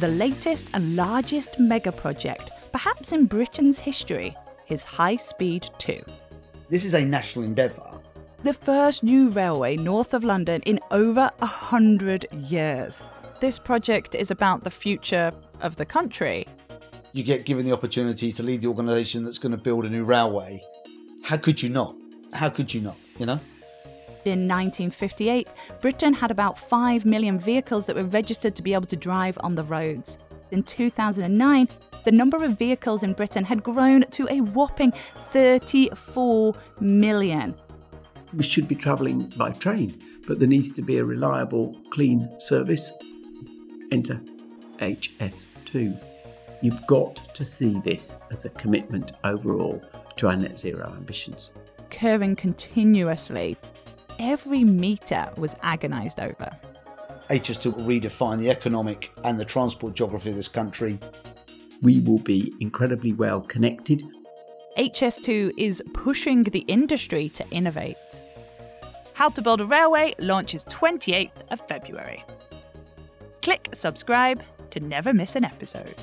the latest and largest mega project, perhaps in Britain's history, is High Speed 2. This is a national endeavour. The first new railway north of London in over a hundred years. This project is about the future of the country. You get given the opportunity to lead the organisation that's going to build a new railway. How could you not? How could you not? You know? In 1958, Britain had about 5 million vehicles that were registered to be able to drive on the roads. In 2009, the number of vehicles in Britain had grown to a whopping 34 million. We should be travelling by train, but there needs to be a reliable, clean service. Enter HS2. You've got to see this as a commitment overall to our net zero ambitions. Occurring continuously. Every metre was agonised over. HS2 will redefine the economic and the transport geography of this country. We will be incredibly well connected. HS2 is pushing the industry to innovate. How to Build a Railway launches 28th of February. Click subscribe to never miss an episode.